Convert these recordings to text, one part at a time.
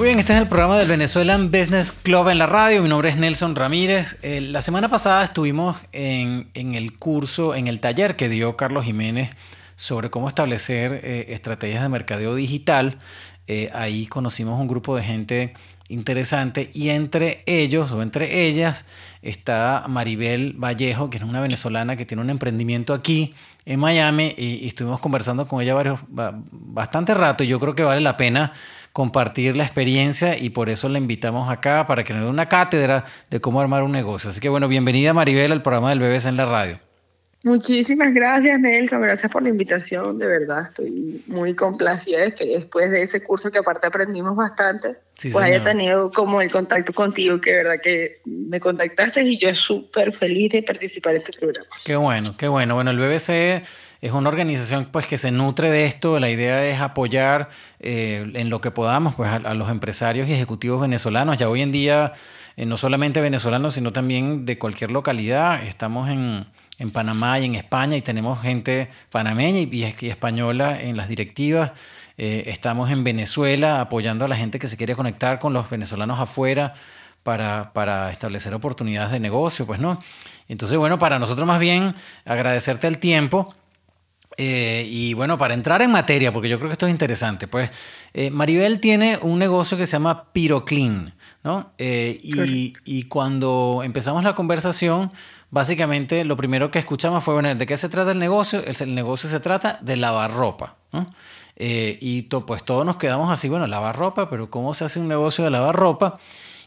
Muy bien, este es el programa del Venezuelan Business Club en la radio. Mi nombre es Nelson Ramírez. Eh, la semana pasada estuvimos en, el curso, en el taller que dio Carlos Jiménez sobre cómo establecer eh, estrategias de mercadeo digital. Eh, ahí conocimos un grupo de gente interesante y entre ellos o entre ellas está Maribel Vallejo, que es una venezolana que tiene un emprendimiento aquí en Miami y, y estuvimos conversando con ella varios, bastante rato y yo creo que vale la pena compartir la experiencia y por eso la invitamos acá para que nos dé una cátedra de cómo armar un negocio. Así que bueno, bienvenida Maribel al programa del BBC en la radio. Muchísimas gracias Nelson, gracias por la invitación, de verdad, estoy muy complacida de que después de ese curso que aparte aprendimos bastante, pues haya tenido como el contacto contigo, que de verdad que me contactaste y yo súper feliz de participar en este programa. Qué bueno, qué bueno. Bueno, el BBC es una organización pues que se nutre de esto. La idea es apoyar eh, en lo que podamos pues, a, los empresarios y ejecutivos venezolanos. Ya hoy en día, eh, no solamente venezolanos, sino también de cualquier localidad. Estamos en, en Panamá y en España y tenemos gente panameña y, española en las directivas. Eh, estamos en Venezuela apoyando a la gente que se quiere conectar con los venezolanos afuera para, para, establecer oportunidades de negocio, pues no. Entonces, bueno, para nosotros más bien agradecerte el tiempo eh, y bueno, para entrar en materia, porque yo creo que esto es interesante, pues eh, Maribel tiene un negocio que se llama Piroclean, ¿no? Eh, y, y, cuando empezamos la conversación, básicamente lo primero que escuchamos fue, bueno, ¿de qué se trata el negocio? El, el negocio se trata de lavar ropa, ¿no? y pues todos nos quedamos así, bueno, lavar ropa, pero ¿cómo se hace un negocio de lavar ropa?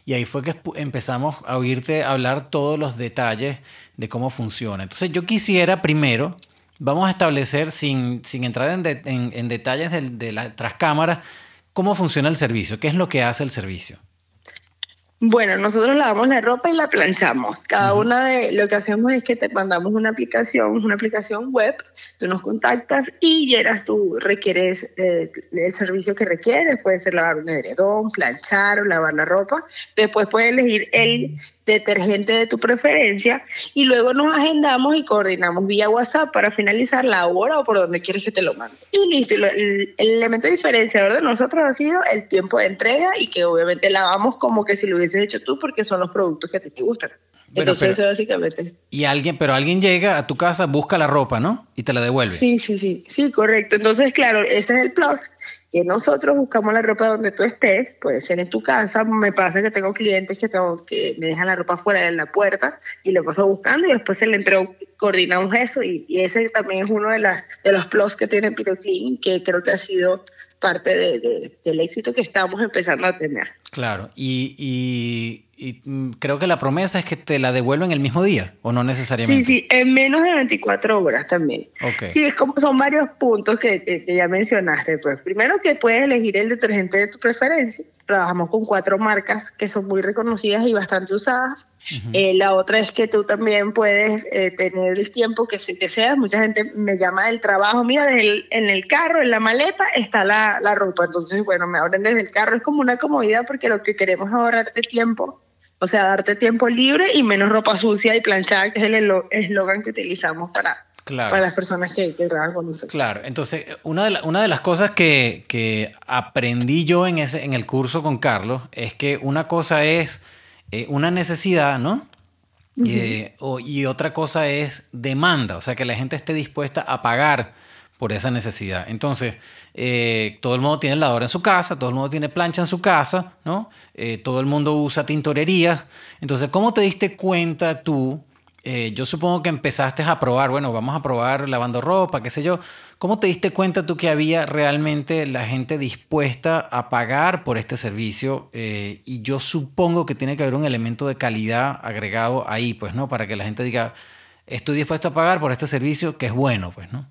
Y ahí fue que empezamos a oírte hablar todos los detalles de cómo funciona. Entonces yo quisiera primero vamos a establecer, sin, entrar en, detalles de, de la trascámara, cómo funciona el servicio, qué es lo que hace el servicio. Bueno, nosotros lavamos la ropa y la planchamos. Cada una de lo que hacemos es que te mandamos una aplicación, una aplicación web, tú nos contactas y llegas tú, requieres eh, el servicio que requieres, puede ser lavar un edredón, planchar o lavar la ropa. Después puedes elegir el detergente de tu preferencia y luego nos agendamos y coordinamos vía WhatsApp para finalizar la hora o por donde quieres que te lo mande. Y listo, el, elemento diferenciador de nosotros ha sido el tiempo de entrega y que obviamente lavamos como que si lo hubieses hecho tú porque son los productos que a ti te gustan. Entonces, eso básicamente. Y alguien, pero alguien llega a tu casa, busca la ropa, ¿no? Y te la devuelve. Sí, sí, sí, sí, correcto. Entonces, claro, ese es el plus, que nosotros buscamos la ropa donde tú estés, puede ser en tu casa. Me pasa que tengo clientes que, tengo, que me dejan la ropa fuera de la puerta y le paso buscando y después se le entrego, coordinamos eso. Y, ese también es uno de, las, de los plus que tiene Piroclean, que creo que ha sido parte de, del éxito que estamos empezando a tener. Claro, y, y y mm, creo que la promesa es que te la devuelven el mismo día, o no necesariamente. Sí, sí, en menos de 24 horas también. Okay. Sí, es como son varios puntos que, ya mencionaste. Pues primero que puedes elegir el detergente de tu preferencia. Trabajamos con cuatro marcas que son muy reconocidas y bastante usadas. Eh, la otra es que tú también puedes eh, tener el tiempo que, que sea. Mucha gente me llama del trabajo, mira, en el carro, en la maleta está la, la ropa. Entonces, bueno, me abren desde el carro. Es como una comodidad porque lo que queremos es ahorrarte tiempo o sea, darte tiempo libre y menos ropa sucia y planchada, que es el eslogan que utilizamos para, para las personas que, que, trabajan con nosotros. Claro, entonces una de, una de las cosas que, que, aprendí yo en, ese, en el curso con Carlos es que una cosa es eh, una necesidad, ¿no? Eh, y otra cosa es demanda, o sea, que la gente esté dispuesta a pagar por esa necesidad. Entonces, eh, todo el mundo tiene lavadora en su casa, todo el mundo tiene plancha en su casa, ¿no? Eh, todo el mundo usa tintorerías. Entonces, ¿cómo te diste cuenta tú? Eh, yo supongo que empezaste a probar, bueno, vamos a probar lavando ropa, qué sé yo. ¿Cómo te diste cuenta tú que había realmente la gente dispuesta a pagar por este servicio? y yo supongo que tiene que haber un elemento de calidad agregado ahí, pues, ¿no? Para que la gente diga, estoy dispuesto a pagar por este servicio que es bueno, pues, ¿no?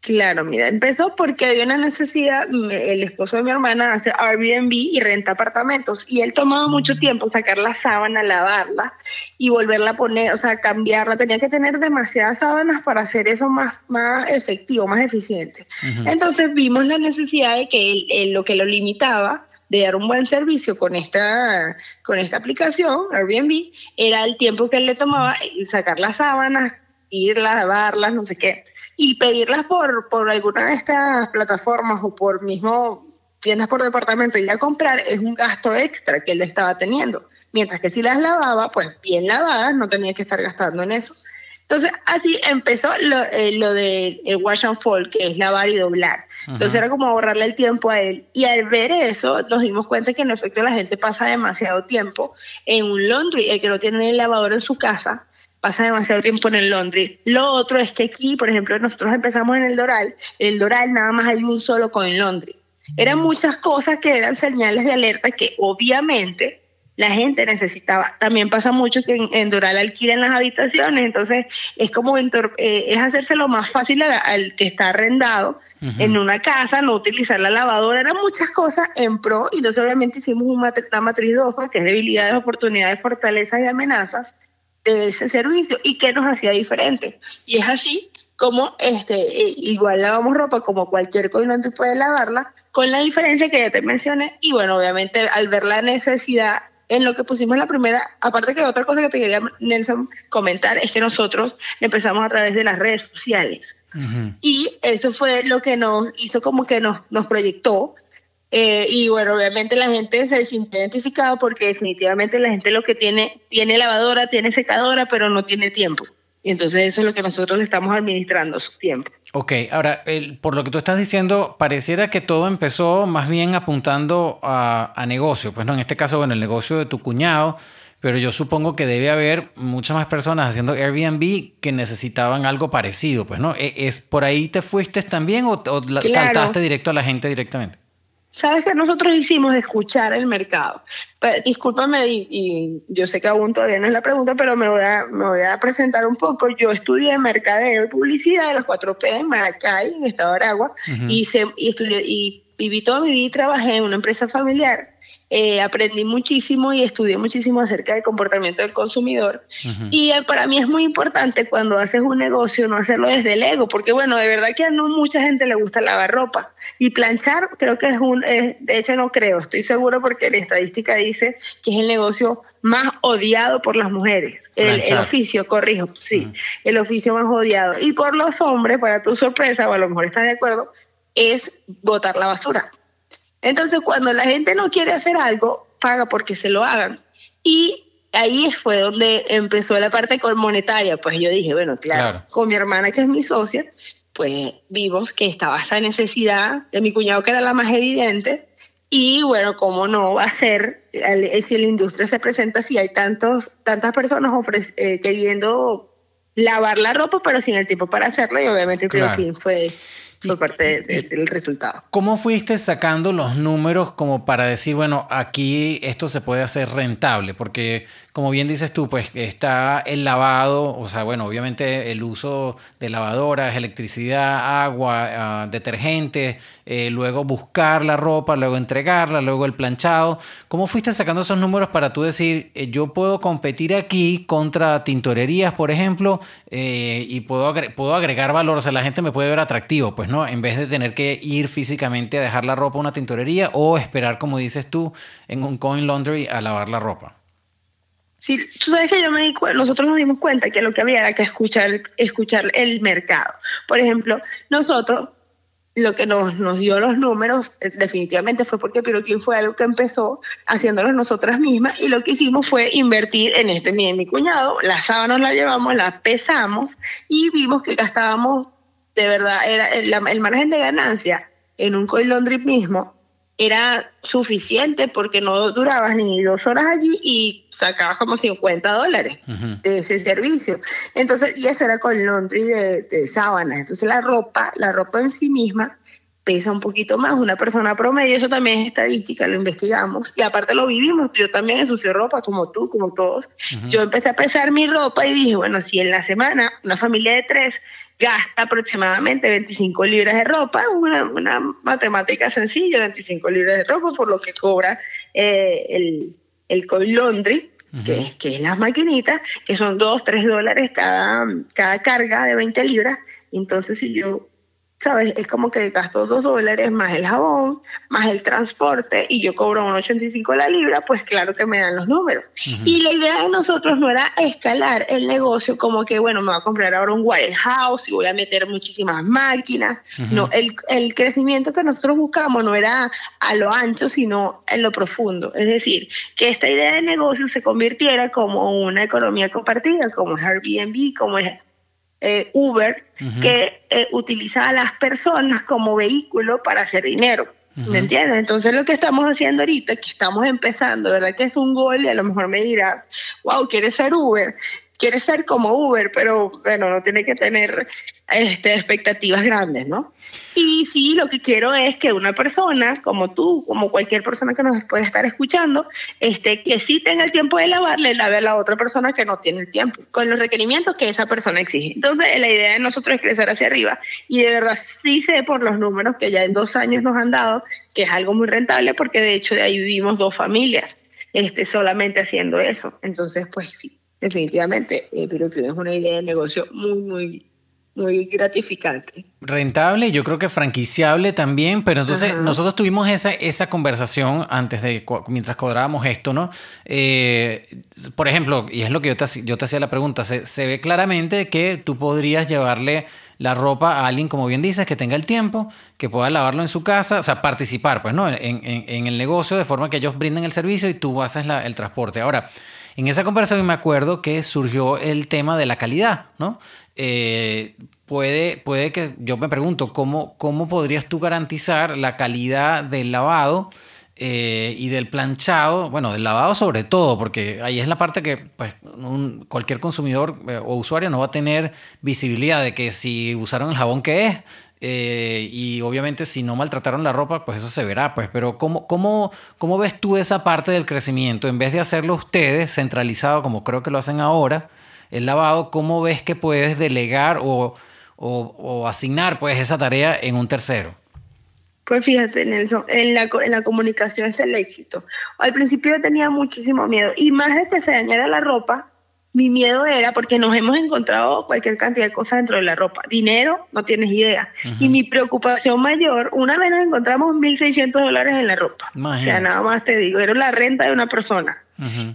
Claro, mira, empezó porque había una necesidad, el esposo de mi hermana hace Airbnb y renta apartamentos y él tomaba mucho tiempo sacar la sábana, lavarla y volverla a poner, o sea, cambiarla, tenía que tener demasiadas sábanas para hacer eso más, más efectivo, más eficiente. Entonces vimos la necesidad de que él, lo que lo limitaba de dar un buen servicio con esta, con esta aplicación, Airbnb, era el tiempo que él le tomaba sacar las sábanas, irlas, lavarlas, no sé qué, y pedirlas por, por alguna de estas plataformas o por mismo tiendas por departamento y ir a comprar es un gasto extra que él estaba teniendo. Mientras que si las lavaba, pues bien lavadas, no tenía que estar gastando en eso. Entonces, así empezó lo, eh, lo de el wash and fall, que es lavar y doblar. Entonces, era como ahorrarle el tiempo a él. Y al ver eso, nos dimos cuenta que en efecto la gente pasa demasiado tiempo en un laundry. El que no tiene el lavador en su casa, pasa demasiado tiempo en el laundry. Lo otro es que aquí, por ejemplo, nosotros empezamos en el Doral. En el Doral nada más hay un solo coin laundry. Eran muchas cosas que eran señales de alerta que obviamente la gente necesitaba. También pasa mucho que en, Doral alquilan las habitaciones, entonces es como eh, es hacérselo más fácil al, que está arrendado en una casa, no utilizar la lavadora, eran muchas cosas en pro, y entonces obviamente hicimos una, matriz de OFA, que es debilidades, oportunidades, fortalezas y amenazas de ese servicio, y qué nos hacía diferente. Y es así como este, igual lavamos ropa como cualquier coinante puede lavarla, con la diferencia que ya te mencioné, y bueno, obviamente al ver la necesidad en lo que pusimos la primera, aparte que otra cosa que te quería, Nelson, comentar es que nosotros empezamos a través de las redes sociales. Y eso fue lo que nos hizo como que nos, nos proyectó. Eh, y bueno, obviamente la gente se sintió identificada porque definitivamente la gente lo que tiene, tiene lavadora, tiene secadora, pero no tiene tiempo. Y entonces eso es lo que nosotros le estamos administrando, su tiempo. Ok, ahora, por lo que tú estás diciendo, pareciera que todo empezó más bien apuntando a, a, negocio. Pues no, en este caso, bueno, el negocio de tu cuñado, pero yo supongo que debe haber muchas más personas haciendo Airbnb que necesitaban algo parecido. Pues no, ¿E, ¿es por ahí te fuiste también o, saltaste directo a la gente directamente? ¿Sabes qué nosotros hicimos? Escuchar el mercado. discúlpame, y, yo sé que aún todavía no es la pregunta, pero me voy, a, me voy a presentar un poco. Yo estudié mercadeo y publicidad de los 4P en Maracay, en Estado de Aragua, y, y, estudié, y viví toda mi vida y trabajé en una empresa familiar eh, aprendí muchísimo y estudié muchísimo acerca del comportamiento del consumidor. Y eh, para mí es muy importante cuando haces un negocio no hacerlo desde el ego, porque bueno, de verdad que a no mucha gente le gusta lavar ropa. Y planchar creo que es un, de hecho no creo, estoy seguro porque la estadística dice que es el negocio más odiado por las mujeres. El, oficio, corrijo, sí, el oficio más odiado. Y por los hombres, para tu sorpresa, o a lo mejor estás de acuerdo, es botar la basura. Entonces, cuando la gente no quiere hacer algo, paga porque se lo hagan. Y ahí fue donde empezó la parte monetaria. Pues yo dije, bueno, claro, con mi hermana, que es mi socia, pues vimos que estaba esa necesidad de mi cuñado, que era la más evidente. Y bueno, ¿cómo no va a ser si la industria se presenta si hay tantos, tantas personas eh, queriendo lavar la ropa, pero sin el tiempo para hacerlo? Y obviamente el claro. fue por parte del resultado. ¿Cómo fuiste sacando los números como para decir, bueno, aquí esto se puede hacer rentable? Porque como bien dices tú, pues está el lavado, o sea, bueno, obviamente el uso de lavadoras, electricidad, agua, ah, detergente, eh, luego buscar la ropa, luego entregarla, luego el planchado. ¿Cómo fuiste sacando esos números para tú decir, eh, yo puedo competir aquí contra tintorerías, por ejemplo, eh, y puedo, puedo agregar valor, o sea, la gente me puede ver atractivo, pues, ¿no? En vez de tener que ir físicamente a dejar la ropa a una tintorería o esperar, como dices tú, en un coin laundry a lavar la ropa. Sí, tú sabes que yo me di nosotros nos dimos cuenta que lo que había era que escuchar, escuchar el mercado. Por ejemplo, nosotros, lo que nos, nos dio los números, eh, definitivamente fue porque Piroclin fue algo que empezó haciéndolo nosotras mismas y lo que hicimos fue invertir en este, mi, mi cuñado, las sábanas las llevamos, las pesamos y vimos que gastábamos, de verdad, era el, el margen de ganancia en un coil laundry mismo era suficiente porque no durabas ni dos horas allí y sacabas como 50 dólares de ese servicio. Entonces, y eso era con laundry de, de sábanas. Entonces, la ropa, la ropa en sí misma pesa un poquito más. Una persona promedio, eso también es estadística, lo investigamos. Y aparte lo vivimos. Yo también ensucio ropa, como tú, como todos. Yo empecé a pesar mi ropa y dije, bueno, si en la semana una familia de tres gasta aproximadamente 25 libras de ropa, una, una matemática sencilla, 25 libras de ropa por lo que cobra eh, el, el coil laundry, que, es, que es las maquinitas, que son 2, 3 dólares cada, cada carga de 20 libras. Entonces, si yo ¿sabes? Es como que gasto dos dólares más el jabón, más el transporte y yo cobro 1,85 la libra, pues claro que me dan los números. Y la idea de nosotros no era escalar el negocio como que, bueno, me voy a comprar ahora un warehouse y voy a meter muchísimas máquinas. No, el, el crecimiento que nosotros buscamos no era a lo ancho, sino en lo profundo. Es decir, que esta idea de negocio se convirtiera como una economía compartida, como es Airbnb, como es eh, Uber, que eh, utiliza a las personas como vehículo para hacer dinero. ¿Me entiendes? Entonces lo que estamos haciendo ahorita, que estamos empezando, ¿verdad? Que es un gol y a lo mejor me dirás, wow, ¿quieres ser Uber? ¿Quieres ser como Uber? Pero bueno, no tiene que tener este, expectativas grandes, ¿no? Y sí, lo que quiero es que una persona como tú, como cualquier persona que nos puede estar escuchando, este, que sí tenga el tiempo de lavar, le lave a la otra persona que no tiene el tiempo, con los requerimientos que esa persona exige. Entonces, la idea de nosotros es crecer hacia arriba. Y de verdad sí sé por los números que ya en dos años nos han dado que es algo muy rentable porque de hecho de ahí vivimos dos familias este, solamente haciendo eso. Entonces, pues sí, definitivamente, eh, pero tienes una idea de negocio muy, muy muy gratificante. Rentable yo creo que franquiciable también, pero entonces nosotros tuvimos esa, esa conversación antes de, mientras cobrábamos esto, ¿no? Eh, por ejemplo, y es lo que yo te, yo te hacía la pregunta, se, se, ve claramente que tú podrías llevarle la ropa a alguien, como bien dices, que tenga el tiempo, que pueda lavarlo en su casa, o sea, participar, pues, ¿no? En, en, en el negocio de forma que ellos brinden el servicio y tú haces la, el transporte. Ahora, en esa conversación me acuerdo que surgió el tema de la calidad, ¿no? Eh, puede, puede que yo me pregunto, ¿cómo, ¿cómo podrías tú garantizar la calidad del lavado eh, y del planchado? Bueno, del lavado sobre todo, porque ahí es la parte que pues, cualquier consumidor eh, o usuario no va a tener visibilidad de que si usaron el jabón que es, y obviamente si no maltrataron la ropa, pues eso se verá, pues. Pero ¿cómo, cómo, ¿cómo ves tú esa parte del crecimiento? En vez de hacerlo ustedes centralizado, como creo que lo hacen ahora, el lavado, ¿cómo ves que puedes delegar o, asignar pues esa tarea en un tercero? Pues fíjate, Nelson, en la, en la comunicación es el éxito. Al principio yo tenía muchísimo miedo y más de que se dañara la ropa, mi miedo era porque nos hemos encontrado cualquier cantidad de cosas dentro de la ropa. Dinero, no tienes idea. Y mi preocupación mayor, una vez nos encontramos 1.600 dólares en la ropa. O sea, nada más te digo, era la renta de una persona.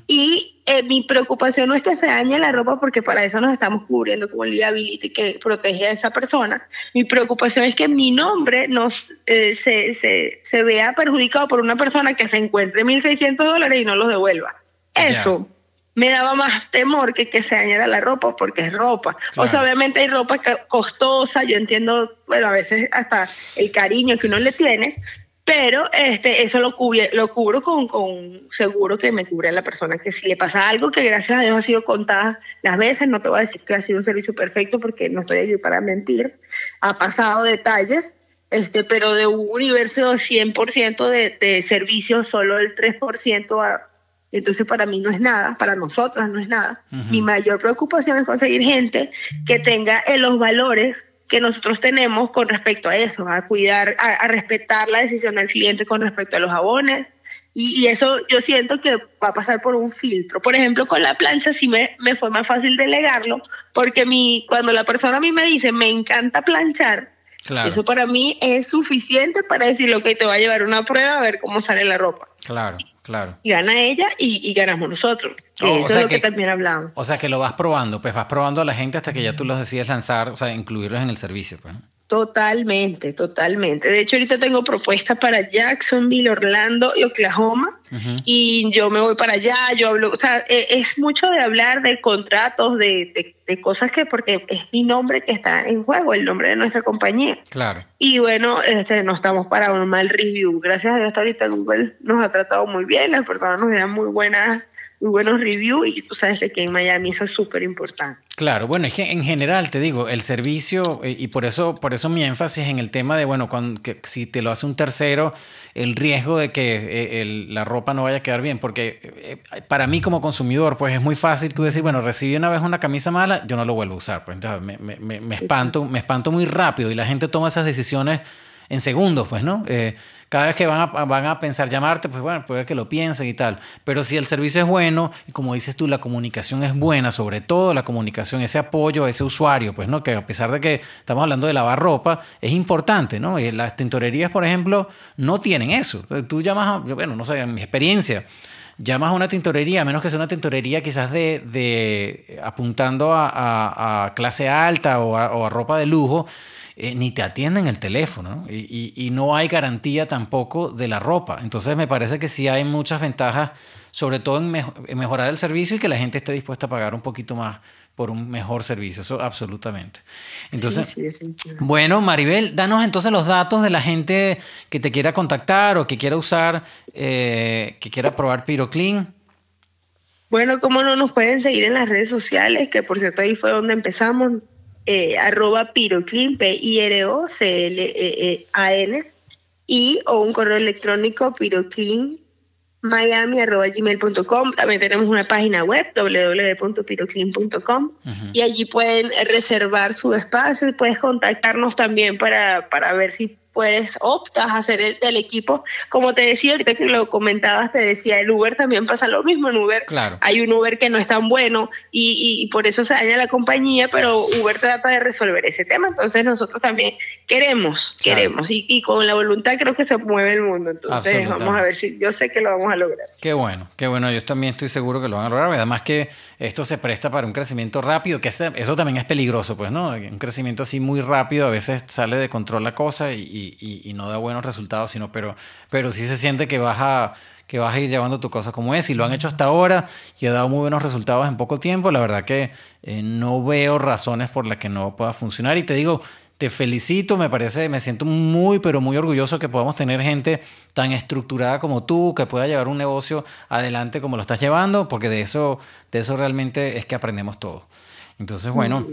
Y eh, mi preocupación no es que se dañe la ropa porque para eso nos estamos cubriendo como liability que protege a esa persona. Mi preocupación es que mi nombre nos, eh, se, se, se, vea perjudicado por una persona que se encuentre 1.600 dólares y no los devuelva. Eso me daba más temor que que se dañara la ropa porque es ropa. O sea, obviamente hay ropa costosa, yo entiendo, bueno, a veces hasta el cariño que uno le tiene, pero este, eso lo, lo cubro con, con seguro que me cubre a la persona que si le pasa algo que gracias a Dios ha sido contada las veces, no te voy a decir que ha sido un servicio perfecto porque no estoy aquí para mentir, ha pasado detalles, este, pero de un universo 100% de, de servicios, solo el 3% a entonces para mí no es nada, para nosotras no es nada. Mi mayor preocupación es conseguir gente que tenga los valores que nosotros tenemos con respecto a eso, a cuidar, a, respetar la decisión del cliente con respecto a los jabones. Y, eso yo siento que va a pasar por un filtro. Por ejemplo, con la plancha sí me, me fue más fácil delegarlo, porque mi, cuando la persona a mí me dice, me encanta planchar, eso para mí es suficiente para decir, ok, te va a llevar una prueba a ver cómo sale la ropa. Claro. Claro. Y gana ella y, ganamos nosotros. Oh, eso es lo que, también hablamos. O sea, que lo vas probando, pues vas probando a la gente hasta que ya tú los decides lanzar, o sea, incluirlos en el servicio. Pues. Totalmente, totalmente. De hecho, ahorita tengo propuestas para Jacksonville, Orlando y Oklahoma. Y yo me voy para allá, yo hablo, o sea, e, es mucho de hablar de contratos, de, de, cosas que, porque es mi nombre que está en juego, el nombre de nuestra compañía. Claro. Y bueno, este, no estamos para un mal review. Gracias a Dios, hasta ahorita Google nos ha tratado muy bien, las personas nos dan muy buenas muy buenos reviews y tú sabes que aquí en Miami eso es súper importante. Claro, bueno, es que en general te digo, el servicio, eh, y por eso, por eso mi énfasis en el tema de, bueno, cuando, que si te lo hace un tercero, el riesgo de que eh, la ropa no vaya a quedar bien, porque eh, para mí como consumidor, pues es muy fácil tú decir, bueno, recibí una vez una camisa mala, yo no lo vuelvo a usar, pues entonces me, me, me, me espanto, me espanto muy rápido y la gente toma esas decisiones en segundos, pues, ¿no? Cada vez que van a, pensar llamarte, pues bueno, puede que lo piensen y tal. Pero si el servicio es bueno y como dices tú, la comunicación es buena, sobre todo la comunicación, ese apoyo a ese usuario, pues no, que a pesar de que estamos hablando de lavar ropa, es importante, ¿no? Y las tintorerías, por ejemplo, no tienen eso. Tú llamas, a, bueno, no sé, en mi experiencia, llamas a una tintorería, a menos que sea una tintorería quizás de, de apuntando a, clase alta o a, ropa de lujo, eh, ni te atienden el teléfono y, y, y, no hay garantía tampoco de la ropa. Entonces me parece que sí hay muchas ventajas, sobre todo en, me en mejorar el servicio y que la gente esté dispuesta a pagar un poquito más por un mejor servicio, eso absolutamente. Entonces, sí, sí, bueno, Maribel, danos entonces los datos de la gente que te quiera contactar o que quiera usar, eh, que quiera probar PyroClean. Bueno, cómo no nos pueden seguir en las redes sociales, que por cierto ahí fue donde empezamos, eh, arroba PyroClean, P-I-R-O-C-L-E-A-N, y o un correo electrónico PyroClean miami.gmail.com. También tenemos una página web, www.piroclean.com, uh -huh. y allí pueden reservar su espacio y puedes contactarnos también para, para ver si pues optas a hacer el, el, equipo. Como te decía, ahorita que lo comentabas, te decía, el Uber también pasa lo mismo. En Uber claro. hay un Uber que no es tan bueno y, y, por eso se daña la compañía, pero Uber trata de resolver ese tema. Entonces nosotros también queremos, claro. queremos. Y, y, con la voluntad creo que se mueve el mundo. Entonces vamos a ver si yo sé que lo vamos a lograr. Qué bueno, qué bueno. Yo también estoy seguro que lo van a lograr. Además que esto se presta para un crecimiento rápido, que eso también es peligroso, pues, ¿no? Un crecimiento así muy rápido, a veces sale de control la cosa y, y, y, no da buenos resultados, sino pero, pero sí se siente que vas a que vas a ir llevando tu cosa como es y lo han hecho hasta ahora y ha dado muy buenos resultados en poco tiempo. La verdad que eh, no veo razones por las que no pueda funcionar y te digo, te felicito, me parece, me siento muy, pero muy orgulloso que podamos tener gente tan estructurada como tú, que pueda llevar un negocio adelante como lo estás llevando, porque de eso, de eso realmente es que aprendemos todo. Entonces, bueno,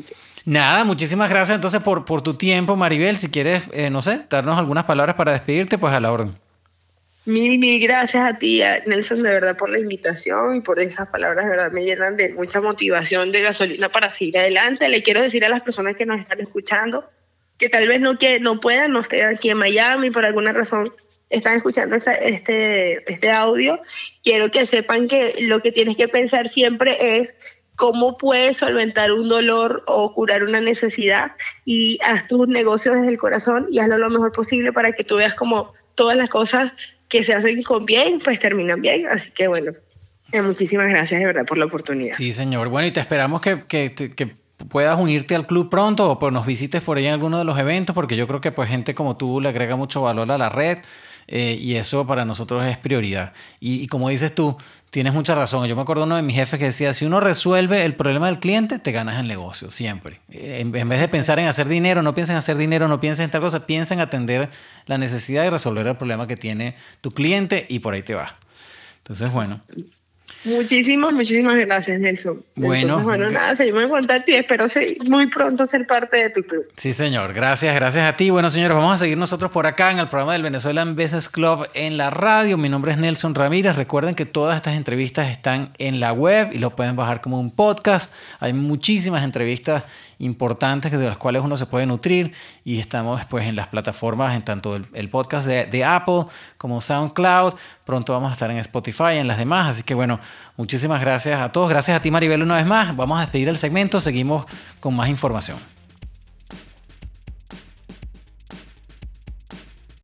nada, muchísimas gracias entonces por, por tu tiempo, Maribel. Si quieres, eh, no sé, darnos algunas palabras para despedirte, pues a la orden. Mil, mil gracias a ti, Nelson, de verdad, por la invitación y por esas palabras, de verdad, me llenan de mucha motivación, de gasolina para seguir adelante. Le quiero decir a las personas que nos están escuchando que tal vez no, que, no puedan, no estén aquí en Miami, por alguna razón están escuchando esta, este, este audio, quiero que sepan que lo que tienes que pensar siempre es cómo puedes solventar un dolor o curar una necesidad y haz tus negocios desde el corazón y hazlo lo mejor posible para que tú veas como todas las cosas que se hacen con bien, pues terminan bien. Así que bueno, eh, muchísimas gracias de verdad por la oportunidad. Sí, señor. Bueno, y te esperamos que, que, que puedas unirte al club pronto o pues nos visites por ahí en alguno de los eventos, porque yo creo que pues gente como tú le agrega mucho valor a la red eh, y eso para nosotros es prioridad. Y, como dices tú, tienes mucha razón. Yo me acuerdo uno de mis jefes que decía, si uno resuelve el problema del cliente, te ganas el negocio, siempre. En, en vez de pensar en hacer dinero, no piensen en hacer dinero, no piensen en tal cosa, piensen en atender la necesidad y resolver el problema que tiene tu cliente y por ahí te va. Entonces, bueno. Muchísimas, muchísimas gracias, Nelson. Bueno, Entonces, bueno, nada, seguimos en contacto y espero ser muy pronto ser parte de tu club. Sí, señor. Gracias, gracias a ti. Bueno, señores, vamos a seguir nosotros por acá en el programa del Venezuelan Business Club en la radio. Mi nombre es Nelson Ramírez. Recuerden que todas estas entrevistas están en la web y lo pueden bajar como un podcast. Hay muchísimas entrevistas importantes de las cuales uno se puede nutrir y estamos pues en las plataformas, en tanto el, podcast de, de, Apple como SoundCloud, pronto vamos a estar en Spotify y en las demás, así que bueno, muchísimas gracias a todos, gracias a ti Maribel una vez más, vamos a despedir el segmento, seguimos con más información.